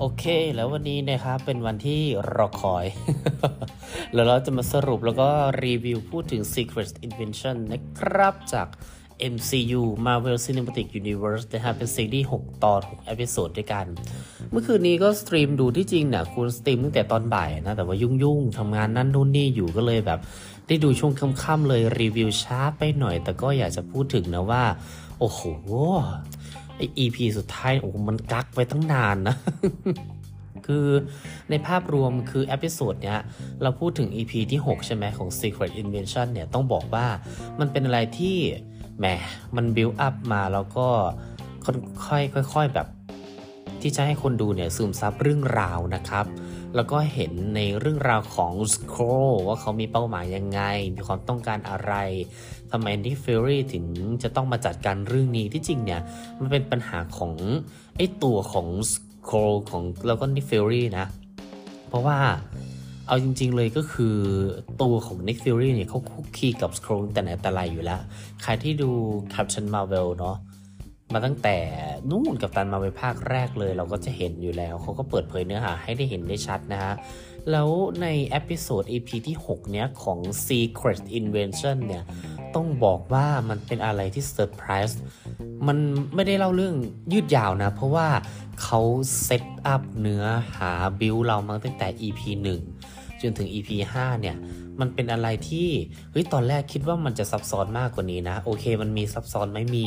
โอเค แล้ววันนี้นะครับเป็นวันที่รอคอย แล้วเราจะมาสรุปแล้วก็รีวิวพูดถึง Secret Invasion นะครับจาก MCU Marvel Cinematic Universe นะครับเป็นซีรีส์ 6 ตอน 6 episode ด้วยกัน เมื่อคืนนี้ก็ stream ดูที่จริงเนี่ยคุณ stream ตั้งแต่ตอนบ่ายนะ แต่ว่ายุ่งๆทำงานนั่นนู่นนี่อยู่ก็เลยแบบ ได้ดูช่วงค่ำๆเลยรีวิวช้าไปหน่อย แต่ก็อยากจะพูดถึงนะว่า โอ้โห ไอ EP สุดท้ายโอ้โหมันกักไปตั้งนานนะ คือในภาพรวมคือ episode เนี้ย เราพูดถึง EP ที่ 6 ใช่ไหมของ Secret Invasion เนี่ย ต้องบอกว่ามันเป็นอะไรที่แหมมันบิวอัพมาแล้วก็ค่อยๆค่อยๆแบบ ที่จะให้คนดูเนี่ยซึมซับเรื่องราวนะครับ แล้วก็เห็นในเรื่องราวของ s c r o l l ว่าเขามีเป้าหมายยังไง มีความต้องการอะไรทำไม Nick Fury ถึงจะต้องมาจัดการเรื่องนี้ที่จริงเนี่ย มันเป็นปัญหาของไอ้ตัวของ s c r o l l ของแล้วก็ Nick Fury นะ เพราะว่าเอาจริง ๆ เลยก็คือตัวของ Nick Fury เนี่ยเขาคลุกคลีกับ s c r o l l แต่ไหนแต่ไรอยู่แล้ว ใครที่ดู Captain Marvel เนาะ มาตั้งแต่นู่น Captain Marvel ภาคแรกเลย เราก็จะเห็นอยู่แล้ว เขาก็เปิดเผยเนื้อหาให้ได้เห็นได้ชัดนะฮะ แล้วใน episode EP ที่ 6 เนี้ยของ Secret Invasion เนี่ย ต้องบอกว่ามันเป็นอะไรที่เซอร์ไพรส์มันไม่ได้เล่าเรื่องยืดยาวนะ เพราะว่าเขา set up เนื้อหาบิวเรามาตั้งแต่ EP 1 จนถึง EP 5 เนี่ย มันเป็นอะไรที่เฮ้ยตอนแรกคิดว่ามันจะซับซ้อนมากกว่านี้นะ โอเค มันมีซับซ้อนไหมมี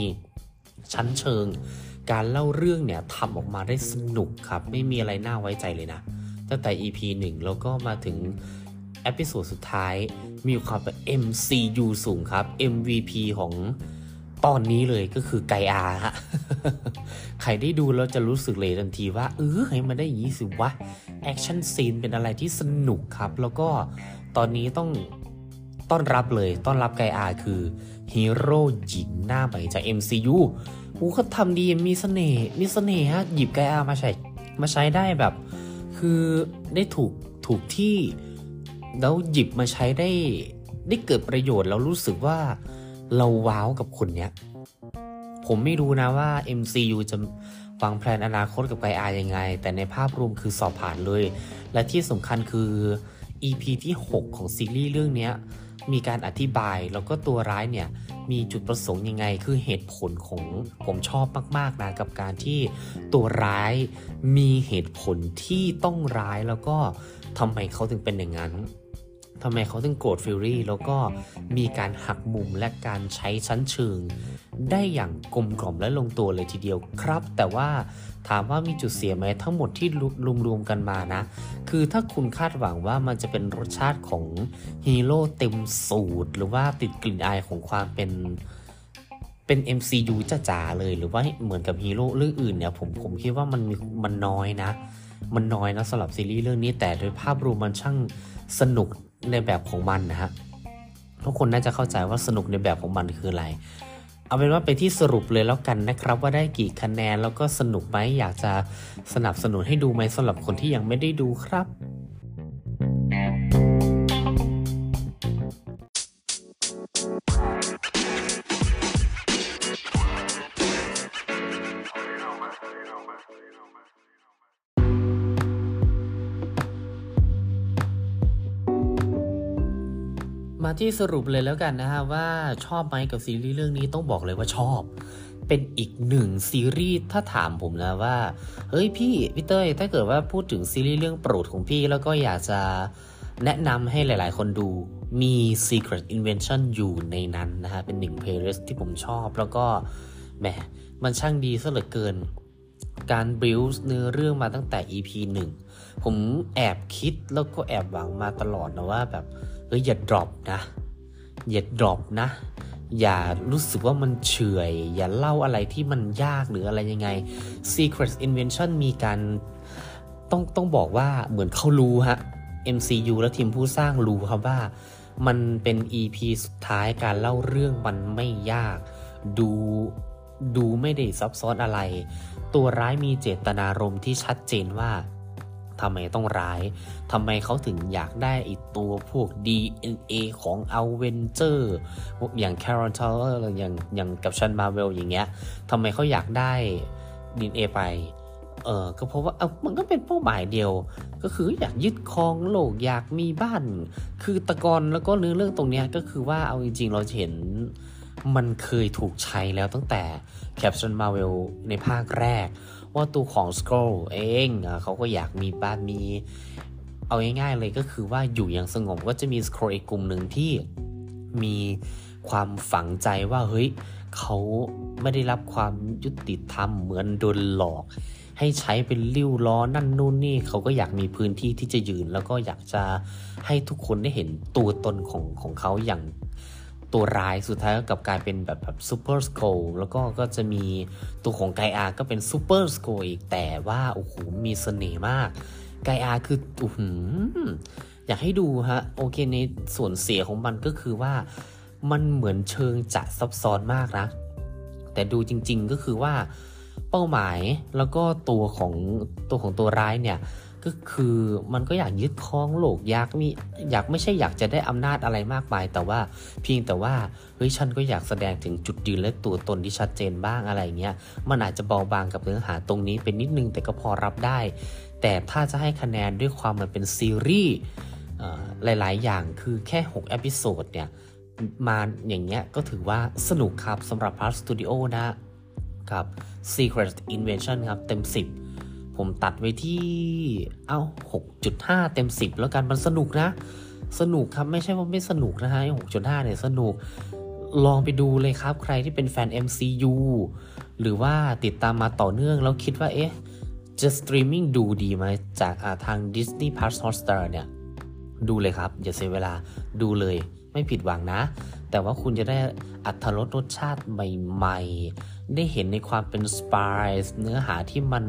ชั้นเชิง การเล่าเรื่องเนี่ยทำออกมาได้สนุกครับ ไม่มีอะไรน่าไว้ใจเลยนะ ตั้งแต่ EP 1 แล้วก็มาถึง episode สุดท้ายมีความเป็น MCU สูงครับ MVP ของตอนนี้เลยก็คือไกอาฮะ ใครได้ดูแล้วจะรู้สึกเลยทันทีว่า เออให้มันได้อย่างนี้สิวะ action scene เป็นอะไรที่สนุกครับ แล้วก็ตอนนี้ต้อง ต้อนรับเลย ต้อนรับไกอาคือฮีโร่หญิงหน้าใหม่จาก MCU อู้เขาทำดีมีเสน่ห์มีเสน่ห์ฮะหยิบไกอามาใช้มาใช้ได้แบบ คือได้ถูกถูกที่แล้วหยิบมาใช้ได้ ได้เกิดประโยชน์แล้วรู้สึกว่าเราว้าวกับคนเนี้ย ผมไม่รู้นะว่า MCU จะวางแผนอนาคตกับไกอายังไง แต่ในภาพรวมคือสอบผ่านเลย และที่สำคัญคือ EP ที่ 6 ของซีรีส์เรื่องเนี้ย มีการอธิบายแล้วก็ตัวร้ายเนี่ยมีจุดประสงค์ยังไง คือเหตุผลของผมชอบมาก ๆ นะกับการที่ตัวร้ายมีเหตุผลที่ต้องร้ายแล้วก็ทำไมเขาถึงเป็นอย่างนั้น ทำไมเขาถึงโกรธฟิลลี่แล้วก็มีการหักมุมและการใช้ชั้นเชิง ได้อย่างกลมกล่อมและลงตัวเลยทีเดียวครับ แต่ว่าถามว่ามีจุดเสียไหมทั้งหมดที่รวมๆกันมานะ คือถ้าคุณคาดหวังว่ามันจะเป็นรสชาติของฮีโร่เต็มสูตร หรือว่าติดกลิ่นอายของความเป็นเป็น MCU จ๋าๆเลยหรือว่าเหมือนกับฮีโร่เรื่องอื่นเนี่ยผมผมคิดว่ามันมีมันน้อยนะ มันน้อยนะสำหรับซีรีส์เรื่องนี้แต่โดยภาพรวมมันช่างสนุก ในแบบของมันนะฮะทุกคนน่าจะเข้าใจว่าสนุกในแบบของมันคืออะไร เอาเป็นว่าไปที่สรุปเลยแล้วกันนะครับ ว่าได้กี่คะแนนแล้วก็สนุกไหมอยากจะสนับสนุนให้ดูไหมสำหรับคนที่ยังไม่ได้ดูครับ มาที่สรุปเลยแล้วกันนะฮะว่าชอบไหมกับซีรีส์เรื่องนี้ต้องบอกเลยว่าชอบ เป็นอีกหนึ่งซีรีส์ถ้าถามผมนะว่า เฮ้ยพี่พี่เต้ยถ้าเกิดว่าพูดถึงซีรีส์เรื่องโปรดของพี่แล้วก็อยากจะแนะนำให้หลายๆ คนดูมี Secret Invasion อยู่ในนั้นนะฮะ เป็นหนึ่ง playlist ที่ผมชอบ แล้วก็แหมมันช่างดีซะเหลือเกิน การบิวส์เนื้อเรื่องมาตั้งแต่ EP 1 ผมแอบคิดแล้วก็แอบหวังมาตลอดนะว่าแบบ เอ้ยอย่าดรอปนะอย่าดรอปนะ อย่ารู้สึกว่ามันเฉยอย่าเล่าอะไรที่มันยากหรืออะไรยังไง Secret Invention มีการต้องต้องบอกว่าเหมือนเขารู้ฮะ MCU และทีมผู้สร้างรู้ครับว่า มันเป็น EP สุดท้ายการเล่าเรื่องมันไม่ยาก ดูดูไม่ได้ซับซ้อนอะไร ตัวร้ายมีเจตนารมณ์ที่ชัดเจนว่า ทำไมต้องร้ายทำไมเขาถึงอยากได้ไอตัวพวก DNA ของอเวนเจอร์อย่าง c a r o l t e r อย่างอย่างกับชันมาเวลอย่างเงี้ยทำไมเขาอยากได้ DNA ไปเออก็เพราะว่าเออมันก็เป็นเป้าหมายเดียว ก็คืออยากยึดครองโลกอยากมีบ้าน คือตะกอนแล้วก็เรื่อเรื่องตรงเนี้ยก็คือว่าเอาจริง ๆ เราเห็นมันเคยถูกใช้แล้วตั้งแต่ Captain Marvel ในภาคแรก ว่าตัวของ Scroll เองเขาก็อยากมีบ้านมี เอาง่ายๆเลยก็คือว่าอยู่อย่างสงบก็จะมี Scroll อีกกลุ่มหนึ่งที่มีความฝังใจว่าเฮ้ยเขาไม่ได้รับความยุติธรรมเหมือนโดนหลอก ให้ใช้เป็นริ้วล้อนั่นนู่นนี่เขาก็อยากมีพื้นที่ที่จะยืน แล้วก็อยากจะให้ทุกคนได้เห็นตัวตนของของเขาอย่าง ตัวร้ายสุดท้ายก็กลับกลายเป็นแบบแบบ Super Skrull แล้วก็ก็จะมีตัวของไกอาก็เป็น Super Skrull อีกแต่ว่าโอ้โหมีเสน่ห์มาก ไกอาคืออืออยากให้ดูฮะ โอเคในส่วนเสียของมันก็คือว่ามันเหมือนเชิงจะซับซ้อนมากนะ แต่ดูจริง ๆก็คือว่าเป้าหมายแล้วก็ตัวของตัวของตัวร้ายเนี่ย ก็คือมันก็อยากยึดครองโลกอยากมีอยากไม่ใช่อยากจะได้อำนาจอะไรมากมาย แต่ว่าเพียงแต่ว่าเฮ้ยฉันก็อยากแสดงถึงจุดยืนและตัวตนที่ชัดเจนบ้างอะไรเงี้ยมันอาจจะเบาบางกับเนื้อหาตรงนี้เป็นนิดนึงแต่ก็พอรับได้ แต่ถ้าจะให้คะแนนด้วยความมันเป็นซีรีส์หลาย ๆ อย่างคือแค่6 episode เนี่ยมาอย่างเงี้ยก็ถือว่าสนุกครับสำหรับ Marvel Studio นะครับ Secret Invasion ครับเต็ม 10 ผมตัดไว้ที่ เอ้า 6.5 เต็ม 10 แล้วกันมันสนุกนะ สนุกครับไม่ใช่ว่าไม่สนุกนะฮะ6.5 เนี่ยสนุกลองไปดูเลยครับ ใครที่เป็นแฟน MCU หรือว่าติดตามมาต่อเนื่องแล้วคิดว่า เอ๊ะ จะสตรีมมิ่งดูดีไหมจากทาง Disney Plus Hotstar เนี่ย ดูเลยครับ อย่าเสียเวลาดูเลย ไม่ผิดหวังนะ แต่ว่าคุณจะได้อรรถรสรสชาติใหม่ๆ ได้เห็นในความเป็น spy เนื้อหาที่มัน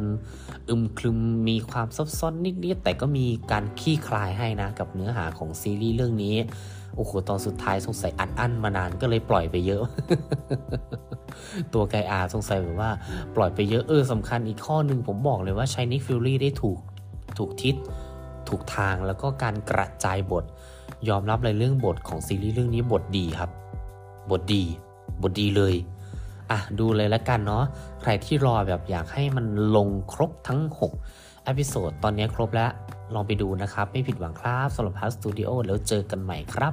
อึมครึมมีความซับซ้อนนิดๆ แต่ก็มีการคลี่คลายให้นะ กับเนื้อหาของซีรีส์เรื่องนี้ โอ้โห ตอนสุดท้ายสงสัยอัดอั้นมานานก็เลยปล่อยไปเยอะ ตัวไกอาสงสัยแบบว่า ปล่อยไปเยอะเออสำคัญอีกข้อหนึ่งผมบอกเลยว่าใช้ Nick Fury ได้ถูกถูกทิศถูกทางแล้วก็การกระจายบท ยอมรับเลยเรื่องบทของซีรีส์เรื่องนี้บทดีครับ บทดี บทดีเลย อะ ดูเลยแล้วกันเนาะ ใครที่รอแบบอยากให้มันลงครบทั้ง6 episode ตอนนี้ครบแล้ว ลองไปดูนะครับ ไม่ผิดหวังครับสำหรับพาร์สตูดิโอแล้วเจอกันใหม่ครับ